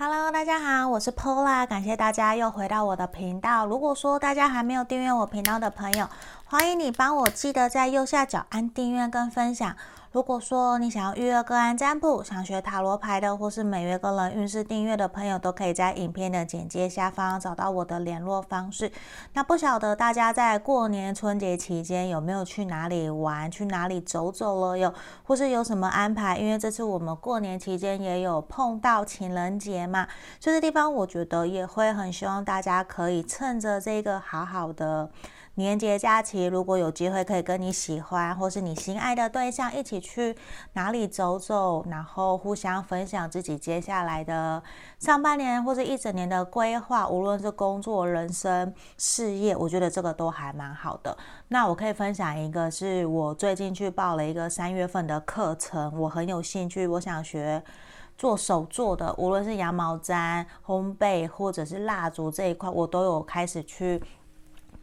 Hello，大家好，我是 Pola，感谢大家又回到我的频道。如果说大家还没有订阅我频道的朋友，欢迎你帮我记得在右下角按订阅跟分享。如果说你想要预约个案占卜，想学塔罗牌的，或是每月个人运势订阅的朋友，都可以在影片的简介下方找到我的联络方式。那不晓得大家在过年春节期间有没有去哪里玩，去哪里走走了有，或是有什么安排？因为这次我们过年期间也有碰到情人节嘛，所以这地方我觉得也会很希望大家可以趁着这个好好的。年节假期，如果有机会可以跟你喜欢或是你心爱的对象一起去哪里走走，然后互相分享自己接下来的上半年或者一整年的规划，无论是工作、人生、事业，我觉得这个都还蛮好的。那我可以分享一个，是我最近去报了一个三月份的课程，我很有兴趣，我想学做手作的，无论是羊毛毡、烘焙或者是蜡烛这一块，我都有开始去。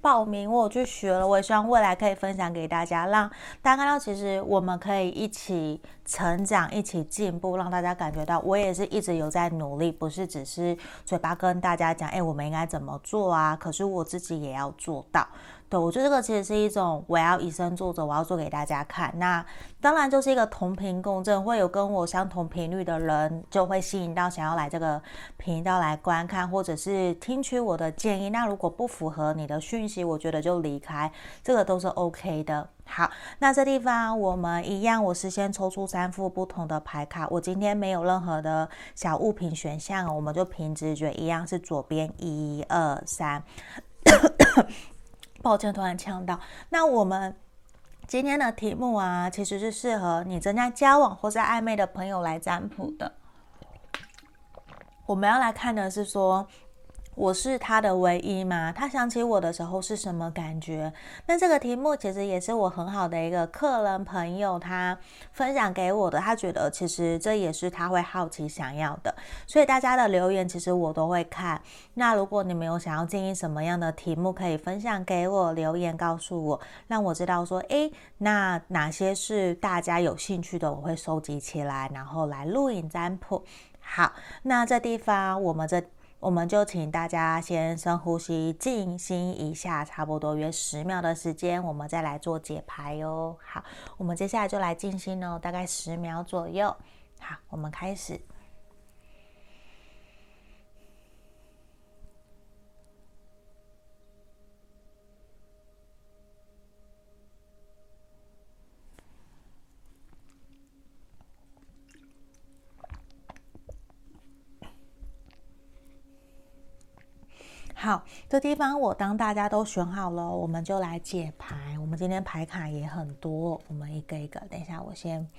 报名，我去学了，我也希望未来可以分享给大家，让大家看到，其实我们可以一起成长，一起进步，让大家感觉到我也是一直有在努力，不是只是嘴巴跟大家讲，哎，我们应该怎么做啊？可是我自己也要做到。我觉得这个其实是一种我要以身作则，我要做给大家看。那当然就是一个同频共振，会有跟我相同频率的人，就会吸引到想要来这个频道来观看，或者是听取我的建议。那如果不符合你的讯息，我觉得就离开，这个都是 OK 的。好，那这地方我们一样，我事先抽出三副不同的牌卡。我今天没有任何的小物品选项，我们就凭直觉，一样是左边一二三。抱歉，突然呛到。那我们今天的题目啊，其实是适合你正在交往或者暧昧的朋友来占卜的。我们要来看的是说，我是他的唯一吗？他想起我的时候是什么感觉？那这个题目其实也是我很好的一个客人朋友，他分享给我的。他觉得其实这也是他会好奇想要的，所以大家的留言其实我都会看。那如果你们有想要建议什么样的题目，可以分享给我，留言告诉我，让我知道说，诶，那哪些是大家有兴趣的，我会收集起来，然后来录影占卜。好，那这地方我们这。我们就请大家先深呼吸，静心一下，差不多约十秒的时间，我们再来做解牌哟。好，我们接下来就来静心哦，大概十秒左右。好，我们开始。好，这地方我当大家都选好了，我们就来解牌。我们今天牌卡也很多，我们一个一个。等一下，我先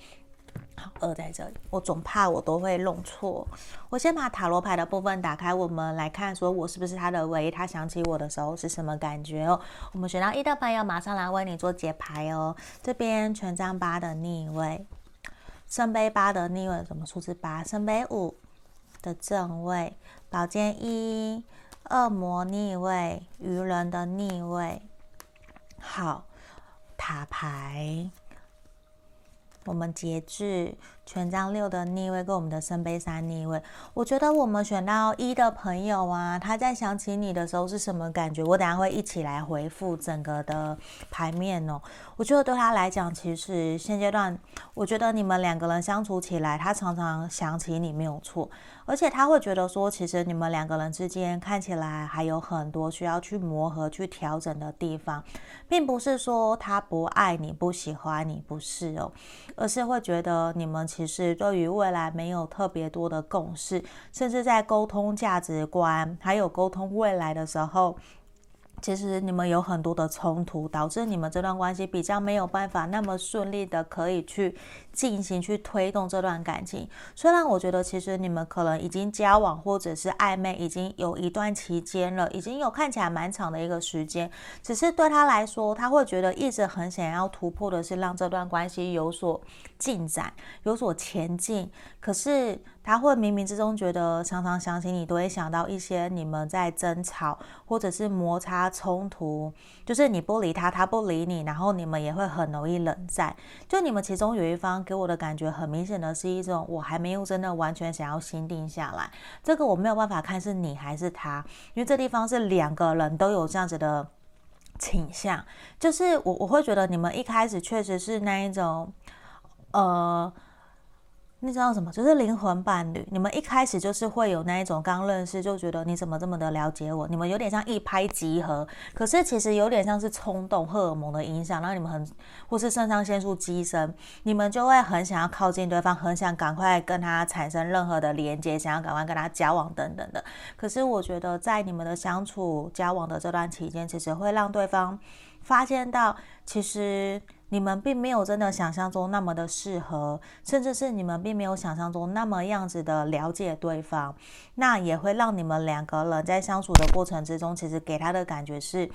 好二在这里，我总怕我都会弄错。我先把塔罗牌的部分打开，我们来看，说我是不是他的唯一？他想起我的时候是什么感觉哦？我们选到一的朋友，马上来为你做解牌哦。这边权杖八的逆位，圣杯八的逆位，什么数字八？圣杯五的正位，宝剑一。恶魔逆位，愚人的逆位，好，塔牌，我们节制，权杖六的逆位跟我们的圣杯三逆位，我觉得我们选到一的朋友啊，他在想起你的时候是什么感觉？我等下会一起来回复整个的牌面哦。我觉得对他来讲，其实现阶段，我觉得你们两个人相处起来，他常常想起你没有错。而且他会觉得说，其实你们两个人之间看起来还有很多需要去磨合、去调整的地方，并不是说他不爱你、不喜欢你，不是哦，而是会觉得你们其实对于未来没有特别多的共识，甚至在沟通价值观还有沟通未来的时候。其实你们有很多的冲突，导致你们这段关系比较没有办法那么顺利的可以去进行去推动这段感情。虽然我觉得其实你们可能已经交往或者是暧昧已经有一段期间了，已经有看起来蛮长的一个时间。只是对他来说，他会觉得一直很想要突破的是让这段关系有所进展、有所前进。可是。他会冥冥之中觉得常常想起你，都会想到一些你们在争吵或者是摩擦冲突，就是你不理他，他不理你，然后你们也会很容易冷战。就你们其中有一方给我的感觉很明显的是一种，我还没有真的完全想要心定下来。这个我没有办法看是你还是他，因为这地方是两个人都有这样子的倾向，就是我我会觉得你们一开始确实是那一种，呃。你知道什么？就是灵魂伴侣。你们一开始就是会有那一种刚认识就觉得你怎么这么的了解我？你们有点像一拍即合，可是其实有点像是冲动荷尔蒙的影响，让你们很或是肾上腺素激升，你们就会很想要靠近对方，很想赶快跟他产生任何的连接，想要赶快跟他交往等等的。可是我觉得在你们的相处交往的这段期间，其实会让对方发现到其实。你们并没有真的想象中那么的适合，甚至是你们并没有想象中那么样子的了解对方，那也会让你们两个人在相处的过程之中，其实给他的感觉是，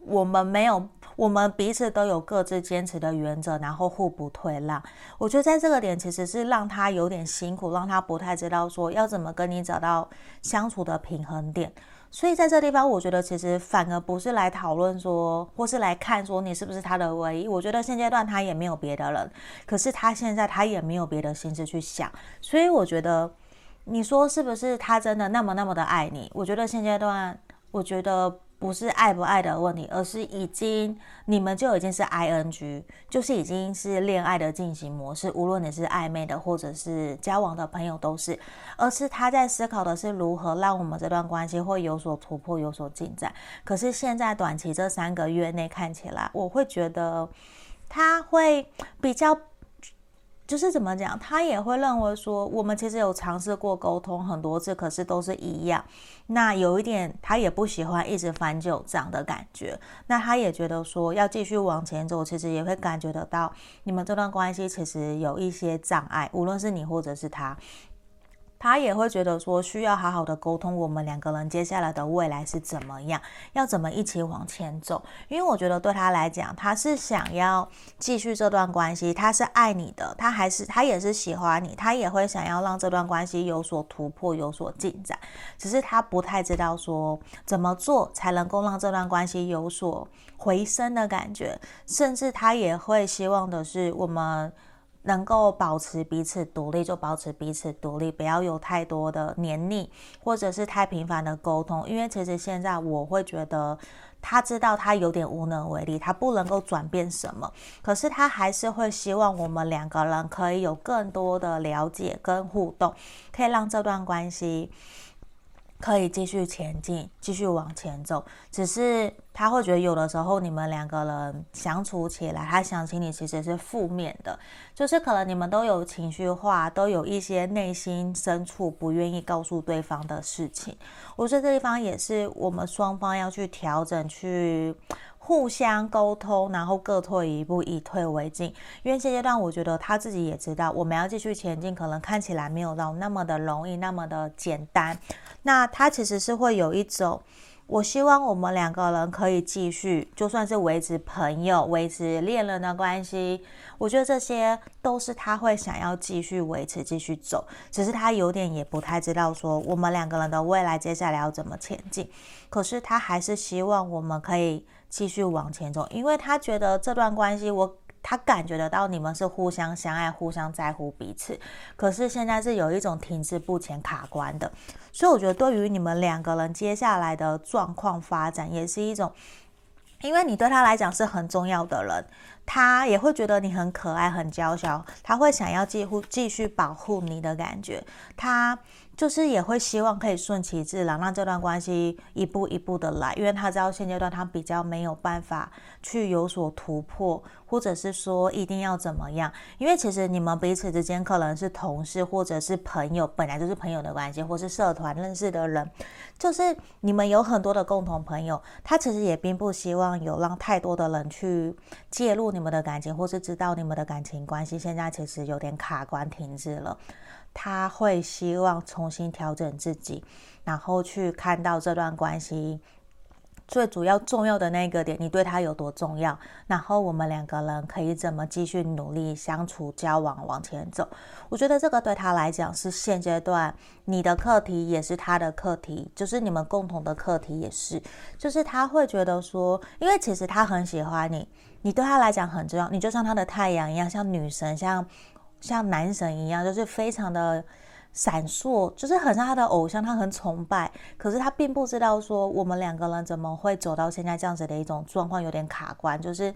我们没有，我们彼此都有各自坚持的原则，然后互不退让。我觉得在这个点其实是让他有点辛苦，让他不太知道说要怎么跟你找到相处的平衡点。所以在这地方，我觉得其实反而不是来讨论说，或是来看说你是不是他的唯一。我觉得现阶段他也没有别的人，可是他现在他也没有别的心思去想。所以我觉得，你说是不是他真的那么那么的爱你？我觉得现阶段，我觉得。不是爱不爱的问题，而是已经你们就已经是 ing，就是已经是恋爱的进行模式。无论你是暧昧的，或者是交往的朋友，都是。而是他在思考的是如何让我们这段关系会有所突破、有所进展。可是现在短期这三个月内看起来，我会觉得他会比较。就是怎么讲，他也会认为说，我们其实有尝试过沟通很多次，可是都是一样。那有一点，他也不喜欢一直翻旧账的感觉。那他也觉得说，要继续往前走，其实也会感觉得到，你们这段关系其实有一些障碍，无论是你或者是他。他也会觉得说，需要好好的沟通，我们两个人接下来的未来是怎么样，要怎么一起往前走。因为我觉得对他来讲，他是想要继续这段关系，他是爱你的，他还是他也是喜欢你，他也会想要让这段关系有所突破，有所进展。只是他不太知道说怎么做才能够让这段关系有所回升的感觉，甚至他也会希望的是我们。能够保持彼此独立，就保持彼此独立，不要有太多的黏腻，或者是太频繁的沟通。因为其实现在我会觉得，他知道他有点无能为力，他不能够转变什么，可是他还是会希望我们两个人可以有更多的了解跟互动，可以让这段关系。可以继续前进，继续往前走。只是他会觉得有的时候你们两个人相处起来，他想起你其实是负面的，就是可能你们都有情绪化，都有一些内心深处不愿意告诉对方的事情。我觉得这地方也是我们双方要去调整，去互相沟通，然后各退一步，以退为进。因为现阶段我觉得他自己也知道，我们要继续前进，可能看起来没有到那么的容易，那么的简单。那他其实是会有一种，我希望我们两个人可以继续，就算是维持朋友、维持恋人的关系，我觉得这些都是他会想要继续维持、继续走。只是他有点也不太知道说我们两个人的未来接下来要怎么前进。可是他还是希望我们可以继续往前走，因为他觉得这段关系我。他感觉得到你们是互相相爱、互相在乎彼此，可是现在是有一种停滞不前、卡关的，所以我觉得对于你们两个人接下来的状况发展，也是一种，因为你对他来讲是很重要的人，他也会觉得你很可爱、很娇小，他会想要继续继续保护你的感觉，他。就是也会希望可以顺其自然，让这段关系一步一步的来，因为他知道现阶段他比较没有办法去有所突破，或者是说一定要怎么样，因为其实你们彼此之间可能是同事或者是朋友，本来就是朋友的关系，或是社团认识的人，就是你们有很多的共同朋友，他其实也并不希望有让太多的人去介入你们的感情，或是知道你们的感情关系现在其实有点卡关停滞了。他会希望重新调整自己，然后去看到这段关系最主要重要的那个点，你对他有多重要？然后我们两个人可以怎么继续努力相处、交往、往前走？我觉得这个对他来讲是现阶段你的课题，也是他的课题，就是你们共同的课题，也是，就是他会觉得说，因为其实他很喜欢你，你对他来讲很重要，你就像他的太阳一样，像女神，像像男神一样，就是非常的。闪烁，就是很像他的偶像，他很崇拜，可是他并不知道说我们两个人怎么会走到现在这样子的一种状况，有点卡关，就是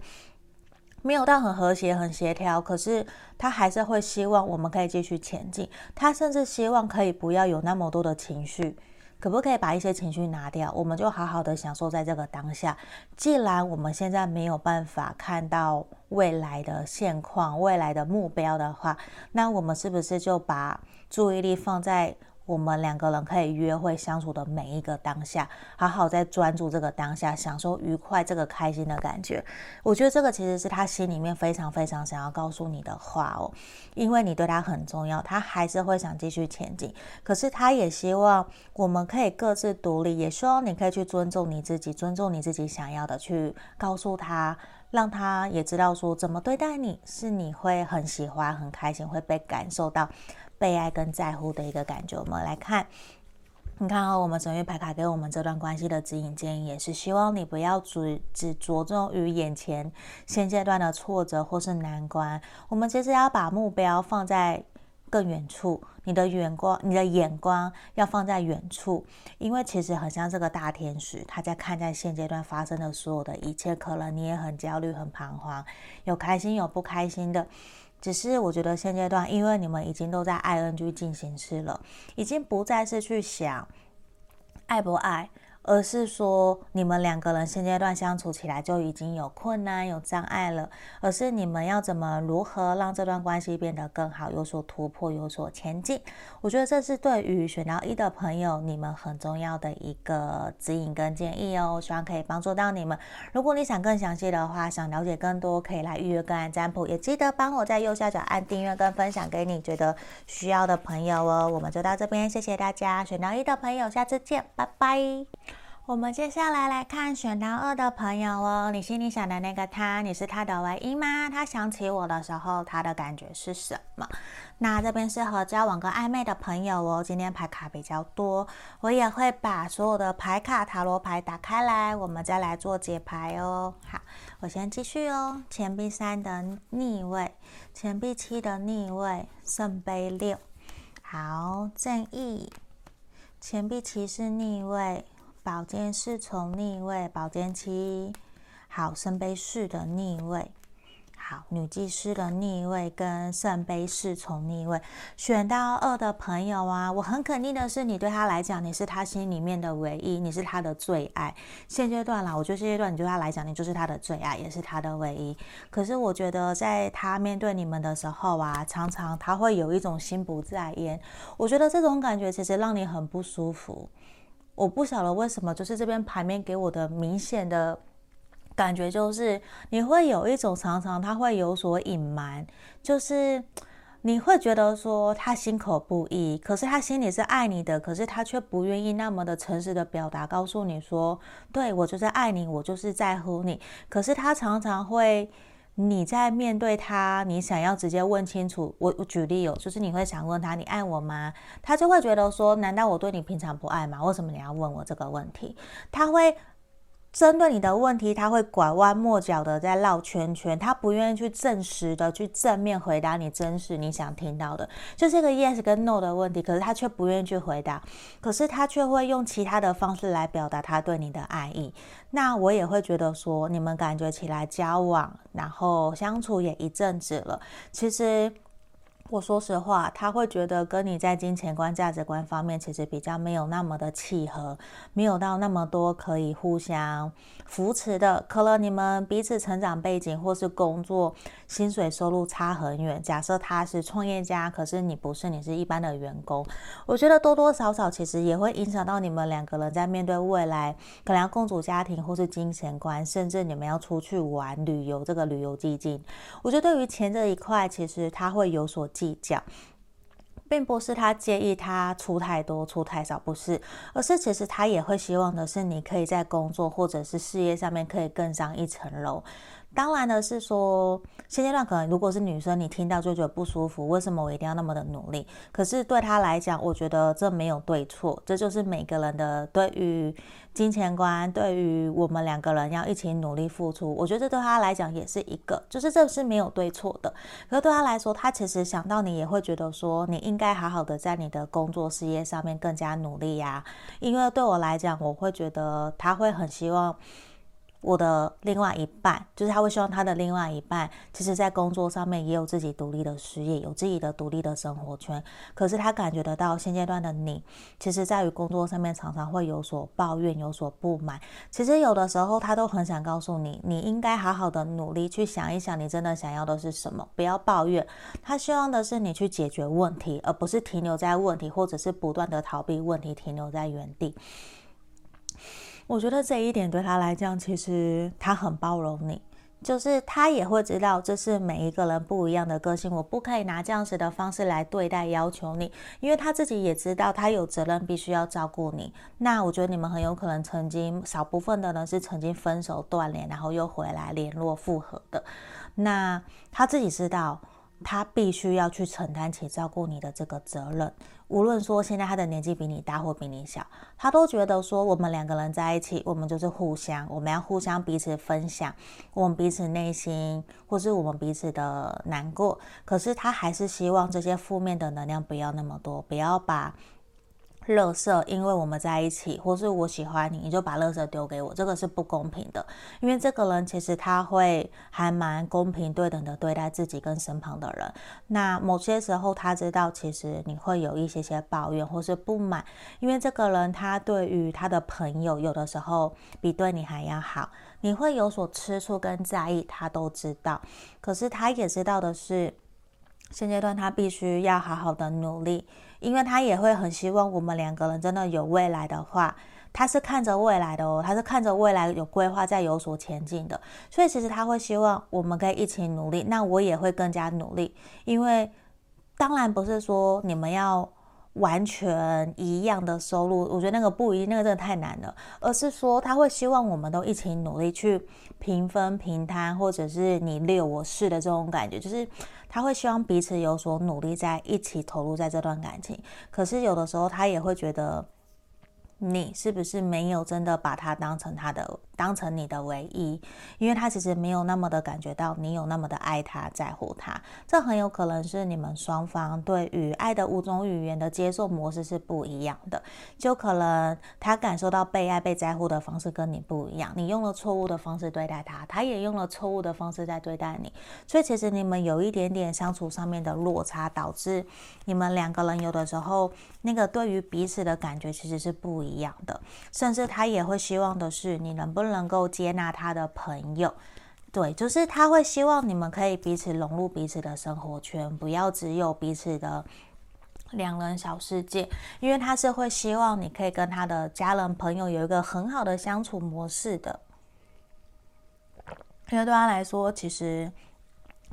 没有到很和谐、很协调。可是他还是会希望我们可以继续前进，他甚至希望可以不要有那么多的情绪。可不可以把一些情绪拿掉？我们就好好的享受在这个当下。既然我们现在没有办法看到未来的现况、未来的目标的话，那我们是不是就把注意力放在我们两个人可以约会相处的每一个当下，好好在专注这个当下，享受愉快这个开心的感觉。我觉得这个其实是他心里面非常非常想要告诉你的话哦，因为你对他很重要，他还是会想继续前进。可是他也希望我们可以各自独立，也希望你可以去尊重你自己，尊重你自己想要的，去告诉他，让他也知道说怎么对待你是你会很喜欢、很开心，会被感受到。被爱跟在乎的一个感觉，我们来看，你看哦，我们神諭牌卡给我们这段关系的指引建议，也是希望你不要只只着重于眼前现阶段的挫折或是难关，我们其实要把目标放在更远处，你的眼光，你的眼光要放在远处，因为其实很像这个大天使，他在看在现阶段发生的所有的一切，可能你也很焦虑、很彷徨，有开心有不开心的。只是我觉得现阶段，因为你们已经都在 ING 进行式了，已经不再是去想爱不爱。而是说，你们两个人现阶段相处起来就已经有困难、有障碍了。而是你们要怎么如何让这段关系变得更好，有所突破，有所前进。我觉得这是对于选到一的朋友，你们很重要的一个指引跟建议哦。希望可以帮助到你们。如果你想更详细的话，想了解更多，可以来预约个案占卜。也记得帮我在右下角按订阅跟分享给你觉得需要的朋友哦。我们就到这边，谢谢大家。选到一的朋友，下次见，拜拜。我们接下来来看选到二的朋友哦，你心里想的那个他，你是他的唯一吗？他想起我的时候，他的感觉是什么？那这边适合交往跟暧昧的朋友哦。今天牌卡比较多，我也会把所有的牌卡塔罗牌打开来，我们再来做解牌哦。好，我先继续哦。钱币三的逆位，钱币七的逆位，圣杯六，好，正义，钱币骑士逆位。宝剑侍从逆位，宝剑七，好，圣杯四的逆位，好，女祭司的逆位跟圣杯侍从逆位，选到二的朋友啊，我很肯定的是，你对他来讲，你是他心里面的唯一，你是他的最爱。现阶段啦，我觉得现阶段你对他来讲，你就是他的最爱，也是他的唯一。可是我觉得，在他面对你们的时候啊，常常他会有一种心不在焉。我觉得这种感觉其实让你很不舒服。我不晓得为什么，就是这边牌面给我的明显的感觉就是，你会有一种常常他会有所隐瞒，就是你会觉得说他心口不一，可是他心里是爱你的，可是他却不愿意那么的诚实的表达，告诉你说，对，我就是爱你，我就是在乎你，可是他常常会。你在面对他，你想要直接问清楚。我我举例哦，就是你会想问他，你爱我吗？他就会觉得说，难道我对你平常不爱吗？为什么你要问我这个问题？他会。针对你的问题，他会拐弯抹角的在绕圈圈，他不愿意去正实的去正面回答你真实你想听到的，就是一个 yes 跟 no 的问题，可是他却不愿意去回答，可是他却会用其他的方式来表达他对你的爱意。那我也会觉得说，你们感觉起来交往，然后相处也一阵子了，其实。我说实话，他会觉得跟你在金钱观、价值观方面其实比较没有那么的契合，没有到那么多可以互相扶持的。可能你们彼此成长背景或是工作薪水收入差很远。假设他是创业家，可是你不是，你是一般的员工。我觉得多多少少其实也会影响到你们两个人在面对未来，可能要共组家庭或是金钱观，甚至你们要出去玩旅游这个旅游基金。我觉得对于钱这一块，其实他会有所。计较，并不是他介意他出太多出太少，不是，而是其实他也会希望的是你可以在工作或者是事业上面可以更上一层楼。当然的是说，现阶段可能如果是女生，你听到就觉得不舒服，为什么我一定要那么的努力？可是对他来讲，我觉得这没有对错，这就是每个人的对于金钱观，对于我们两个人要一起努力付出，我觉得这对他来讲也是一个，就是这是没有对错的。可是对他来说，他其实想到你也会觉得说，你应该好好的在你的工作事业上面更加努力呀。因为对我来讲，我会觉得他会很希望。我的另外一半，就是他会希望他的另外一半，其实在工作上面也有自己独立的事业，有自己的独立的生活圈。可是他感觉得到现阶段的你，其实在于工作上面常常会有所抱怨，有所不满。其实有的时候他都很想告诉你，你应该好好的努力去想一想，你真的想要的是什么，不要抱怨。他希望的是你去解决问题，而不是停留在问题，或者是不断的逃避问题，停留在原地。我觉得这一点对他来讲，其实他很包容你，就是他也会知道这是每一个人不一样的个性，我不可以拿这样子的方式来对待要求你，因为他自己也知道他有责任必须要照顾你。那我觉得你们很有可能曾经少部分的人是曾经分手断联，然后又回来联络复合的。那他自己知道。他必须要去承担起照顾你的这个责任，无论说现在他的年纪比你大或比你小，他都觉得说我们两个人在一起，我们就是互相，我们要互相彼此分享我们彼此内心或是我们彼此的难过。可是他还是希望这些负面的能量不要那么多，不要把。垃圾，因为我们在一起，或是我喜欢你，你就把垃圾丢给我，这个是不公平的。因为这个人其实他会还蛮公平对等的对待自己跟身旁的人。那某些时候他知道，其实你会有一些些抱怨或是不满，因为这个人他对于他的朋友有的时候比对你还要好，你会有所吃醋跟在意，他都知道。可是他也知道的是，现阶段他必须要好好的努力。因为他也会很希望我们两个人真的有未来的话，他是看着未来的哦，他是看着未来有规划在有所前进的，所以其实他会希望我们可以一起努力，那我也会更加努力，因为当然不是说你们要完全一样的收入，我觉得那个不一定，那个真的太难了，而是说他会希望我们都一起努力去平分平摊，或者是你六我四的这种感觉，就是。他会希望彼此有所努力，在一起投入在这段感情。可是有的时候，他也会觉得。你是不是没有真的把他当成他的，当成你的唯一？因为他其实没有那么的感觉到你有那么的爱他，在乎他。这很有可能是你们双方对于爱的五种语言的接受模式是不一样的。就可能他感受到被爱、被在乎的方式跟你不一样。你用了错误的方式对待他，他也用了错误的方式在对待你。所以其实你们有一点点相处上面的落差，导致你们两个人有的时候那个对于彼此的感觉其实是不一样。的，甚至他也会希望的是，你能不能能够接纳他的朋友？对，就是他会希望你们可以彼此融入彼此的生活圈，不要只有彼此的两人小世界。因为他是会希望你可以跟他的家人朋友有一个很好的相处模式的。因为对他来说，其实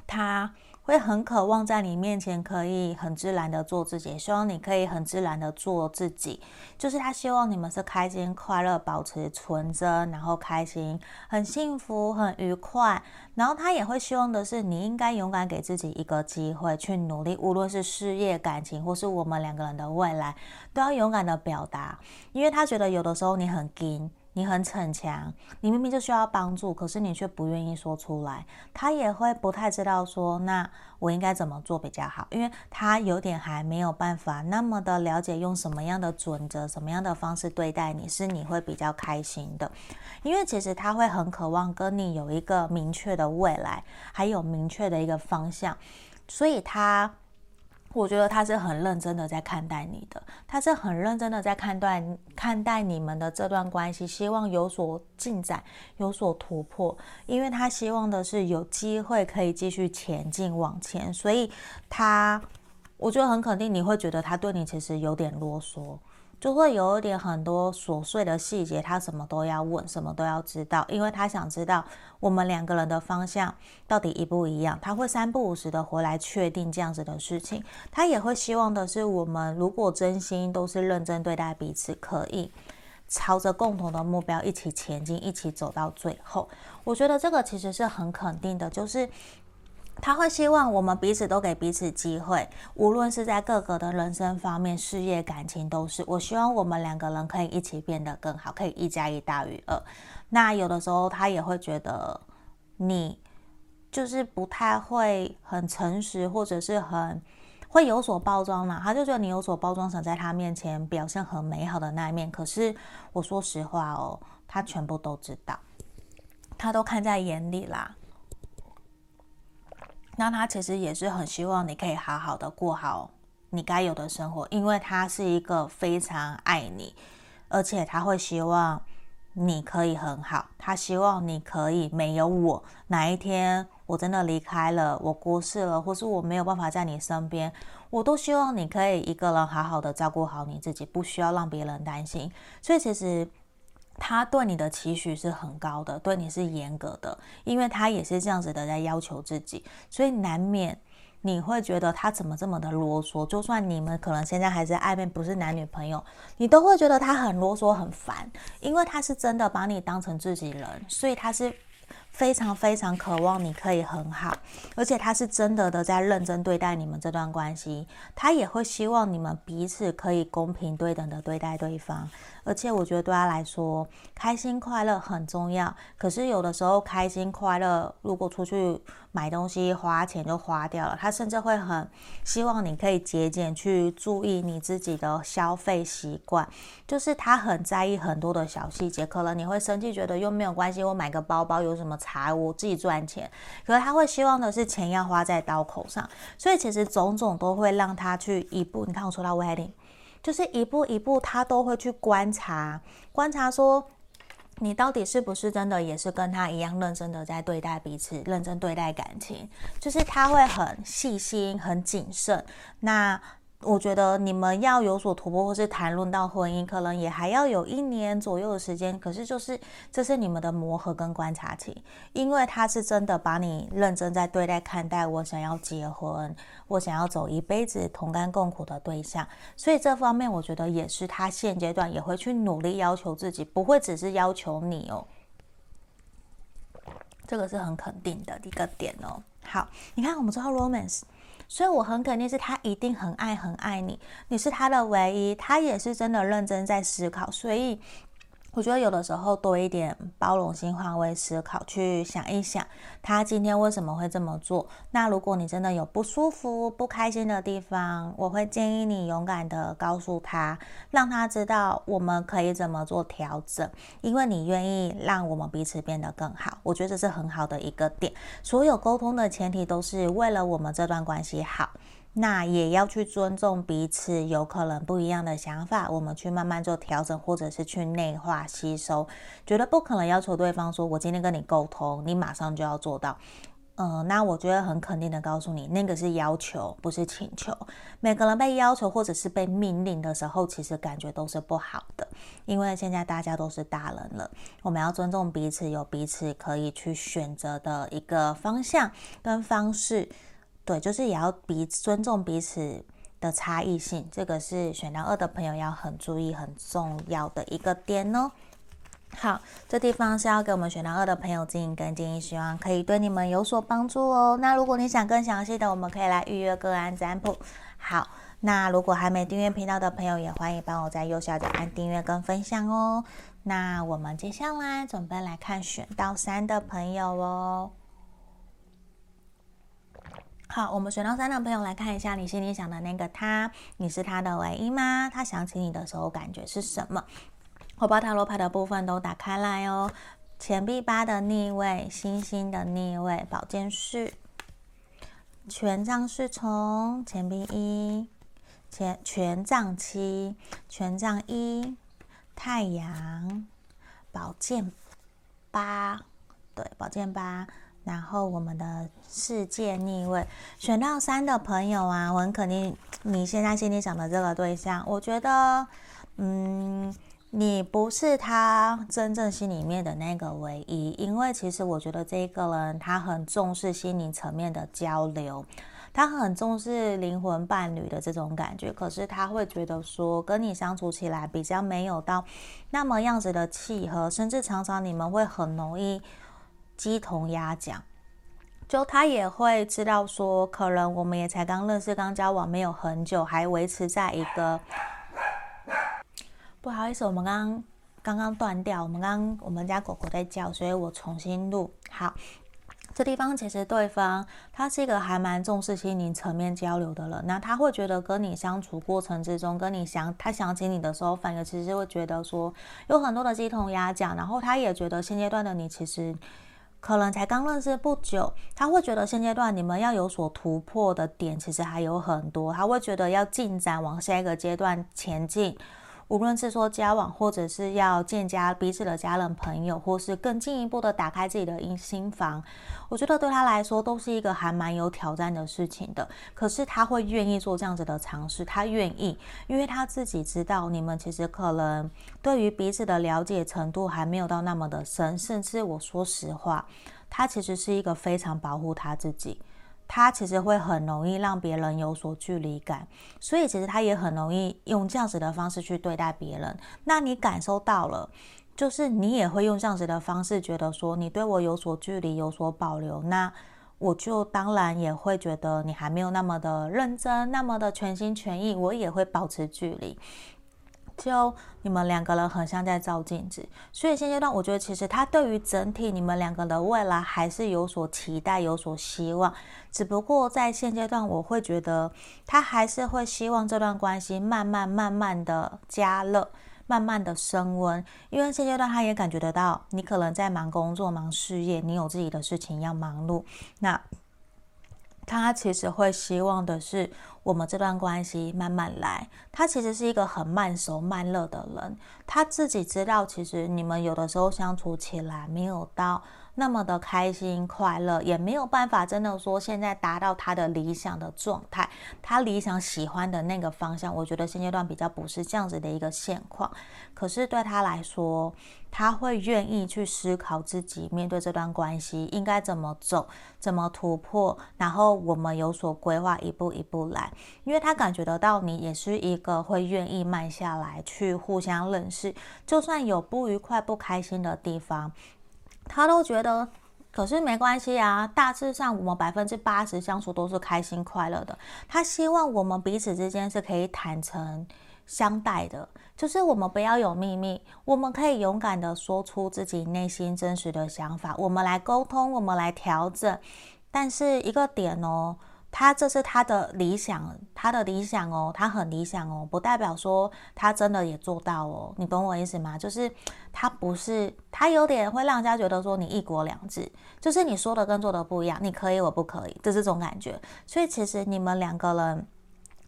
他。会很渴望在你面前可以很自然的做自己，希望你可以很自然的做自己，就是他希望你们是开心快乐，保持纯真，然后开心，很幸福，很愉快。然后他也会希望的是，你应该勇敢给自己一个机会去努力，无论是事业、感情，或是我们两个人的未来，都要勇敢的表达，因为他觉得有的时候你很硬。你很逞强，你明明就需要帮助，可是你却不愿意说出来。他也会不太知道说，那我应该怎么做比较好，因为他有点还没有办法那么的了解用什么样的准则、什么样的方式对待你是你会比较开心的。因为其实他会很渴望跟你有一个明确的未来，还有明确的一个方向，所以他。我觉得他是很认真的在看待你的，他是很认真的在看待看待你们的这段关系，希望有所进展，有所突破，因为他希望的是有机会可以继续前进往前，所以他，我觉得很肯定你会觉得他对你其实有点啰嗦。就会有一点很多琐碎的细节，他什么都要问，什么都要知道，因为他想知道我们两个人的方向到底一不一样。他会三不五时的回来确定这样子的事情。他也会希望的是，我们如果真心都是认真对待彼此，可以朝着共同的目标一起前进，一起走到最后。我觉得这个其实是很肯定的，就是。他会希望我们彼此都给彼此机会，无论是在各个的人生方面、事业、感情都是。我希望我们两个人可以一起变得更好，可以一加一大于二。那有的时候他也会觉得你就是不太会很诚实，或者是很会有所包装嘛。他就觉得你有所包装，想在他面前表现很美好的那一面。可是我说实话哦，他全部都知道，他都看在眼里啦。那他其实也是很希望你可以好好的过好你该有的生活，因为他是一个非常爱你，而且他会希望你可以很好，他希望你可以没有我，哪一天我真的离开了，我过世了，或是我没有办法在你身边，我都希望你可以一个人好好的照顾好你自己，不需要让别人担心。所以其实。他对你的期许是很高的，对你是严格的，因为他也是这样子的在要求自己，所以难免你会觉得他怎么这么的啰嗦。就算你们可能现在还是暧昧，不是男女朋友，你都会觉得他很啰嗦、很烦，因为他是真的把你当成自己人，所以他是。非常非常渴望你可以很好，而且他是真的的在认真对待你们这段关系，他也会希望你们彼此可以公平对等的对待对方。而且我觉得对他来说，开心快乐很重要。可是有的时候开心快乐，如果出去买东西花钱就花掉了，他甚至会很希望你可以节俭，去注意你自己的消费习惯。就是他很在意很多的小细节，可能你会生气，觉得又没有关系，我买个包包有什么？财我自己赚钱，可是他会希望的是钱要花在刀口上，所以其实种种都会让他去一步。你看我说到 wedding，就是一步一步，他都会去观察，观察说你到底是不是真的也是跟他一样认真的在对待彼此，认真对待感情，就是他会很细心、很谨慎。那我觉得你们要有所突破，或是谈论到婚姻，可能也还要有一年左右的时间。可是，就是这是你们的磨合跟观察期，因为他是真的把你认真在对待看待。我想要结婚，我想要走一辈子同甘共苦的对象，所以这方面我觉得也是他现阶段也会去努力要求自己，不会只是要求你哦。这个是很肯定的一个点哦。好，你看我们知道 romance。所以我很肯定是他一定很爱很爱你，你是他的唯一，他也是真的认真在思考，所以。我觉得有的时候多一点包容心，换位思考，去想一想他今天为什么会这么做。那如果你真的有不舒服、不开心的地方，我会建议你勇敢的告诉他，让他知道我们可以怎么做调整，因为你愿意让我们彼此变得更好。我觉得这是很好的一个点。所有沟通的前提都是为了我们这段关系好。那也要去尊重彼此，有可能不一样的想法，我们去慢慢做调整，或者是去内化吸收。觉得不可能要求对方说，我今天跟你沟通，你马上就要做到。嗯、那我觉得很肯定的告诉你，那个是要求，不是请求。每个人被要求或者是被命令的时候，其实感觉都是不好的，因为现在大家都是大人了，我们要尊重彼此，有彼此可以去选择的一个方向跟方式。对，就是也要彼尊重彼此的差异性，这个是选到二的朋友要很注意、很重要的一个点哦。好，这地方是要给我们选到二的朋友进行跟进，希望可以对你们有所帮助哦。那如果你想更详细的，我们可以来预约个案占卜。好，那如果还没订阅频道的朋友，也欢迎帮我在右下角按订阅跟分享哦。那我们接下来准备来看选到三的朋友哦。好，我们选到三的朋友来看一下，你心里想的那个他，你是他的唯一吗？他想起你的时候感觉是什么？我把塔罗牌的部分都打开来哦。钱币八的逆位，星星的逆位，宝剑四，权杖侍从，钱币一，权权杖七，权杖一，太阳，宝剑八，对，宝剑八。然后我们的世界逆位，选到三的朋友啊，我很肯定你现在心里想的这个对象，我觉得嗯，你不是他真正心里面的那个唯一，因为其实我觉得这一个人他很重视心灵层面的交流，他很重视灵魂伴侣的这种感觉，可是他会觉得说跟你相处起来比较没有到那么样子的契合，甚至常常你们会很容易鸡同鸭讲。就他也会知道说，可能我们也才刚认识、刚交往没有很久，还维持在一个。不好意思，我们刚刚刚刚断掉。我们刚刚我们家狗狗在叫，所以我重新录。好，这地方其实对方他是一个还蛮重视心灵层面交流的人。那他会觉得跟你相处过程之中，跟你想他想起你的时候，反而其实会觉得说有很多的鸡同鸭讲。然后他也觉得现阶段的你其实可能才刚认识不久，他会觉得现阶段你们要有所突破的点其实还有很多。他会觉得要进展往下一个阶段前进。无论是说交往，或者是要见家彼此的家人朋友，或是更进一步的打开自己的心房，我觉得对他来说都是一个还蛮有挑战的事情的。可是他会愿意做这样子的尝试，他愿意，因为他自己知道你们其实可能对于彼此的了解程度还没有到那么的深，甚至我说实话，他其实是一个非常保护他自己。他其实会很容易让别人有所距离感，所以其实他也很容易用这样子的方式去对待别人。那你感受到了，就是你也会用这样子的方式觉得说你对我有所距离、有所保留，那我就当然也会觉得你还没有那么的认真、那么的全心全意，我也会保持距离。就你们两个人很像在照镜子，所以现阶段我觉得其实他对于整体你们两个的未来还是有所期待、有所希望。只不过在现阶段，我会觉得他还是会希望这段关系慢慢、慢慢的加热，慢慢的升温。因为现阶段他也感觉得到，你可能在忙工作、忙事业，你有自己的事情要忙碌。那他其实会希望的是，我们这段关系慢慢来。他其实是一个很慢熟慢热的人，他自己知道，其实你们有的时候相处起来没有到。那么的开心快乐，也没有办法真的说现在达到他的理想的状态，他理想喜欢的那个方向，我觉得现阶段比较不是这样子的一个现况。可是对他来说，他会愿意去思考自己面对这段关系应该怎么走，怎么突破，然后我们有所规划，一步一步来。因为他感觉得到你也是一个会愿意慢下来去互相认识，就算有不愉快、不开心的地方。他都觉得，可是没关系啊。大致上，我们百分之八十相处都是开心快乐的。他希望我们彼此之间是可以坦诚相待的，就是我们不要有秘密，我们可以勇敢的说出自己内心真实的想法，我们来沟通，我们来调整。但是一个点哦。他这是他的理想，他的理想哦，他很理想哦，不代表说他真的也做到哦，你懂我意思吗？就是他不是，他有点会让人家觉得说你一国两制，就是你说的跟做的不一样，你可以我不可以，就这种感觉。所以其实你们两个人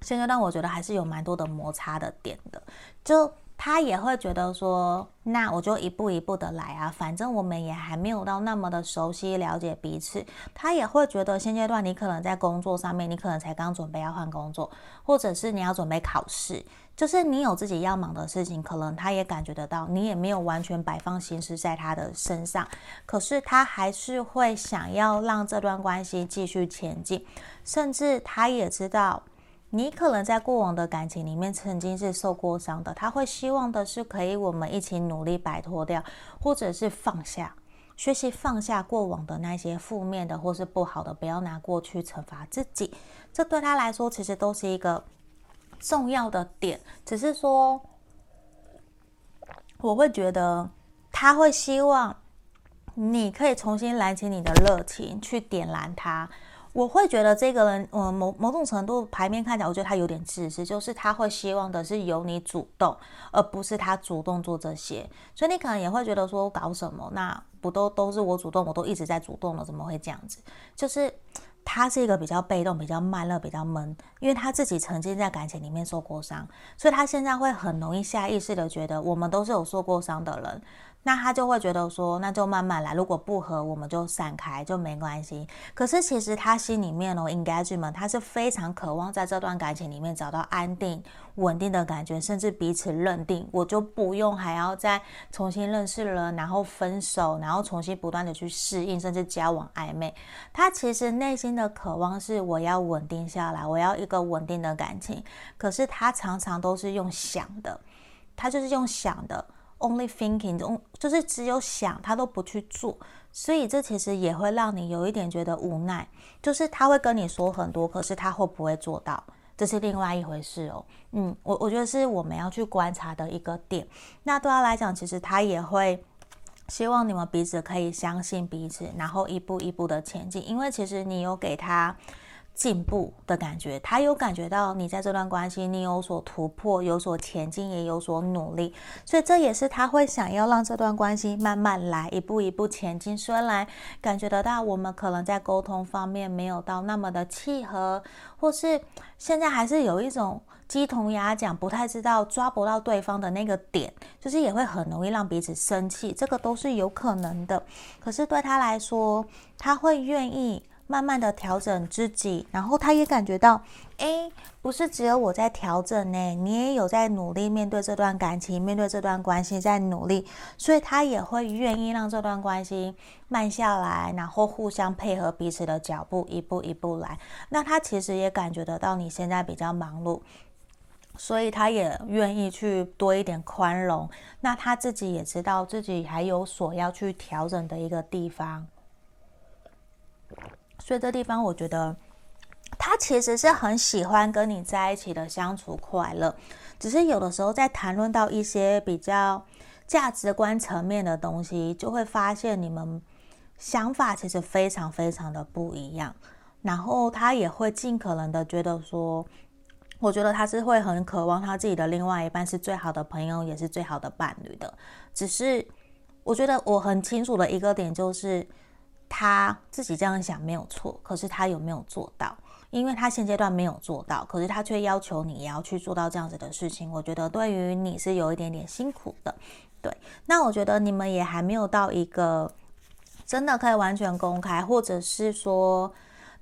现阶段我觉得还是有蛮多的摩擦的点的，就。他也会觉得说，那我就一步一步的来啊，反正我们也还没有到那么的熟悉了解彼此。他也会觉得现阶段你可能在工作上面，你可能才刚准备要换工作，或者是你要准备考试，就是你有自己要忙的事情，可能他也感觉得到，你也没有完全摆放心思在他的身上。可是他还是会想要让这段关系继续前进，甚至他也知道。你可能在过往的感情里面曾经是受过伤的，他会希望的是可以我们一起努力摆脱掉，或者是放下，学习放下过往的那些负面的或是不好的，不要拿过去惩罚自己。这对他来说其实都是一个重要的点，只是说我会觉得他会希望你可以重新燃起你的热情，去点燃他。我会觉得这个人，嗯，某某种程度牌面看起来，我觉得他有点自私，就是他会希望的是由你主动，而不是他主动做这些。所以你可能也会觉得说，搞什么？那不都都是我主动，我都一直在主动了，怎么会这样子？就是他是一个比较被动、比较慢热、比较闷，因为他自己曾经在感情里面受过伤，所以他现在会很容易下意识的觉得，我们都是有受过伤的人。那他就会觉得说，那就慢慢来，如果不合，我们就散开，就没关系。可是其实他心里面哦，engagement，他是非常渴望在这段感情里面找到安定、稳定的感觉，甚至彼此认定，我就不用还要再重新认识了，然后分手，然后重新不断的去适应，甚至交往暧昧。他其实内心的渴望是，我要稳定下来，我要一个稳定的感情。可是他常常都是用想的，他就是用想的。Only thinking，就是只有想，他都不去做，所以这其实也会让你有一点觉得无奈。就是他会跟你说很多，可是他会不会做到，这是另外一回事哦。嗯，我我觉得是我们要去观察的一个点。那对他来讲，其实他也会希望你们彼此可以相信彼此，然后一步一步的前进，因为其实你有给他。进步的感觉，他有感觉到你在这段关系，你有所突破，有所前进，也有所努力，所以这也是他会想要让这段关系慢慢来，一步一步前进。虽然感觉得到我们可能在沟通方面没有到那么的契合，或是现在还是有一种鸡同鸭讲，不太知道抓不到对方的那个点，就是也会很容易让彼此生气，这个都是有可能的。可是对他来说，他会愿意。慢慢的调整自己，然后他也感觉到，诶，不是只有我在调整呢，你也有在努力面对这段感情，面对这段关系在努力，所以他也会愿意让这段关系慢下来，然后互相配合彼此的脚步，一步一步来。那他其实也感觉得到你现在比较忙碌，所以他也愿意去多一点宽容。那他自己也知道自己还有所要去调整的一个地方。所以这地方，我觉得他其实是很喜欢跟你在一起的相处快乐，只是有的时候在谈论到一些比较价值观层面的东西，就会发现你们想法其实非常非常的不一样。然后他也会尽可能的觉得说，我觉得他是会很渴望他自己的另外一半是最好的朋友，也是最好的伴侣的。只是我觉得我很清楚的一个点就是。他自己这样想没有错，可是他有没有做到？因为他现阶段没有做到，可是他却要求你也要去做到这样子的事情。我觉得对于你是有一点点辛苦的，对。那我觉得你们也还没有到一个真的可以完全公开，或者是说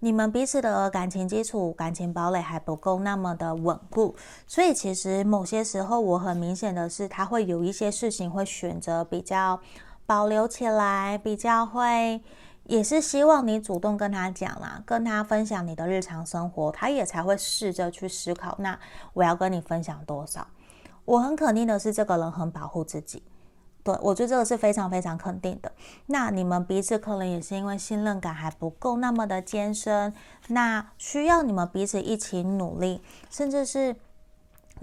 你们彼此的感情基础、感情堡垒还不够那么的稳固。所以其实某些时候，我很明显的是，他会有一些事情会选择比较保留起来，比较会。也是希望你主动跟他讲啦，跟他分享你的日常生活，他也才会试着去思考。那我要跟你分享多少？我很肯定的是，这个人很保护自己。对，我觉得这个是非常非常肯定的。那你们彼此可能也是因为信任感还不够那么的艰深，那需要你们彼此一起努力，甚至是。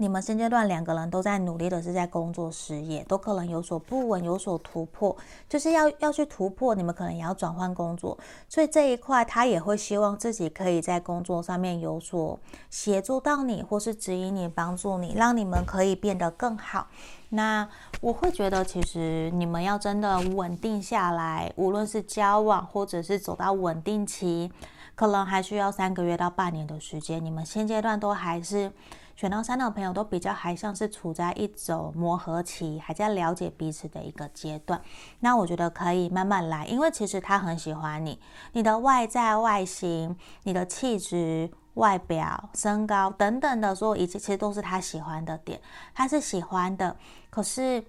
你们现阶段两个人都在努力的是在工作事业，都可能有所不稳，有所突破，就是要要去突破。你们可能也要转换工作，所以这一块他也会希望自己可以在工作上面有所协助到你，或是指引你、帮助你，让你们可以变得更好。那我会觉得，其实你们要真的稳定下来，无论是交往或者是走到稳定期，可能还需要三个月到半年的时间。你们现阶段都还是。选到三的朋友都比较还像是处在一种磨合期，还在了解彼此的一个阶段。那我觉得可以慢慢来，因为其实他很喜欢你，你的外在外形、你的气质、外表、身高等等的所有一切，其实都是他喜欢的点，他是喜欢的。可是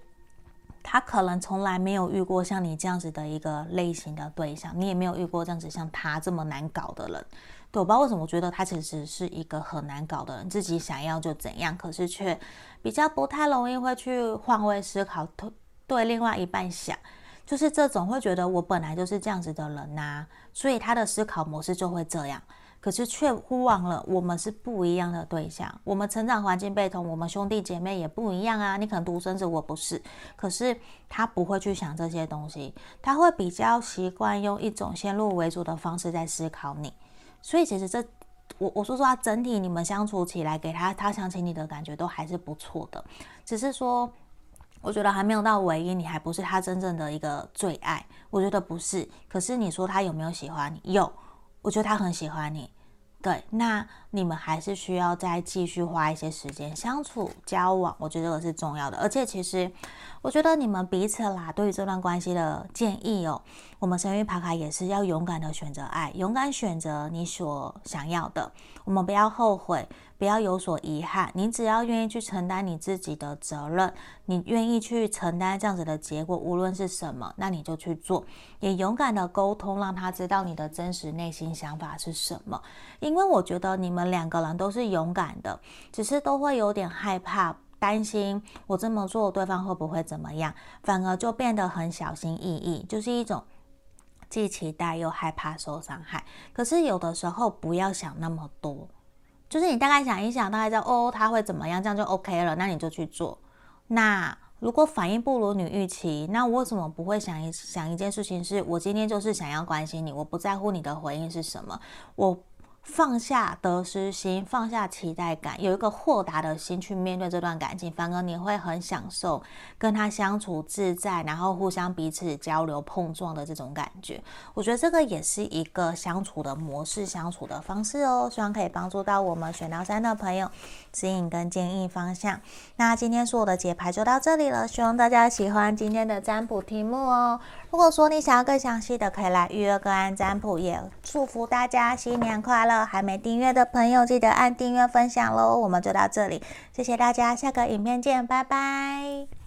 他可能从来没有遇过像你这样子的一个类型的对象，你也没有遇过这样子像他这么难搞的人。对，我不知道为什么，觉得他其实是一个很难搞的人，自己想要就怎样，可是却比较不太容易会去换位思考，对另外一半想，就是这种会觉得我本来就是这样子的人呐，所以他的思考模式就会这样，可是却忽忘了我们是不一样的对象，我们成长环境不同，我们兄弟姐妹也不一样啊，你可能独生子，我不是，可是他不会去想这些东西，他会比较习惯用一种先入为主的方式在思考你。所以其实这，我我说实话，整体你们相处起来，给他他想起你的感觉都还是不错的。只是说，我觉得还没有到唯一，你还不是他真正的一个最爱。我觉得不是。可是你说他有没有喜欢你？有，我觉得他很喜欢你。对，那你们还是需要再继续花一些时间相处、交往，我觉得这个是重要的。而且，其实我觉得你们彼此啦，对于这段关系的建议哦，我们神諭牌卡也是要勇敢的选择爱，勇敢选择你所想要的。我们不要后悔，不要有所遗憾。你只要愿意去承担你自己的责任，你愿意去承担这样子的结果，无论是什么，那你就去做，也勇敢的沟通，让他知道你的真实内心想法是什么。因为我觉得你们两个人都是勇敢的，只是都会有点害怕、担心，我这么做对方会不会怎么样，反而就变得很小心翼翼，就是一种。既期待又害怕受伤害，可是有的时候不要想那么多，就是你大概想一想，大概知道哦，他会怎么样，这样就 OK 了，那你就去做。那如果反应不如你预期，那我为什么不会想一想一件事情，是我今天就是想要关心你，我不在乎你的回应是什么，我。放下得失心，放下期待感，有一个豁达的心去面对这段感情，反而你会很享受跟他相处自在，然后互相彼此交流碰撞的这种感觉。我觉得这个也是一个相处的模式，相处的方式哦。希望可以帮助到我们选到三的朋友，指引跟建议方向。那今天所有的解牌就到这里了，希望大家喜欢今天的占卜题目哦。如果说你想要更详细的，可以来预约个案占卜。也祝福大家新年快乐！还没订阅的朋友，记得按订阅分享喽。我们就到这里，谢谢大家，下个影片见，拜拜。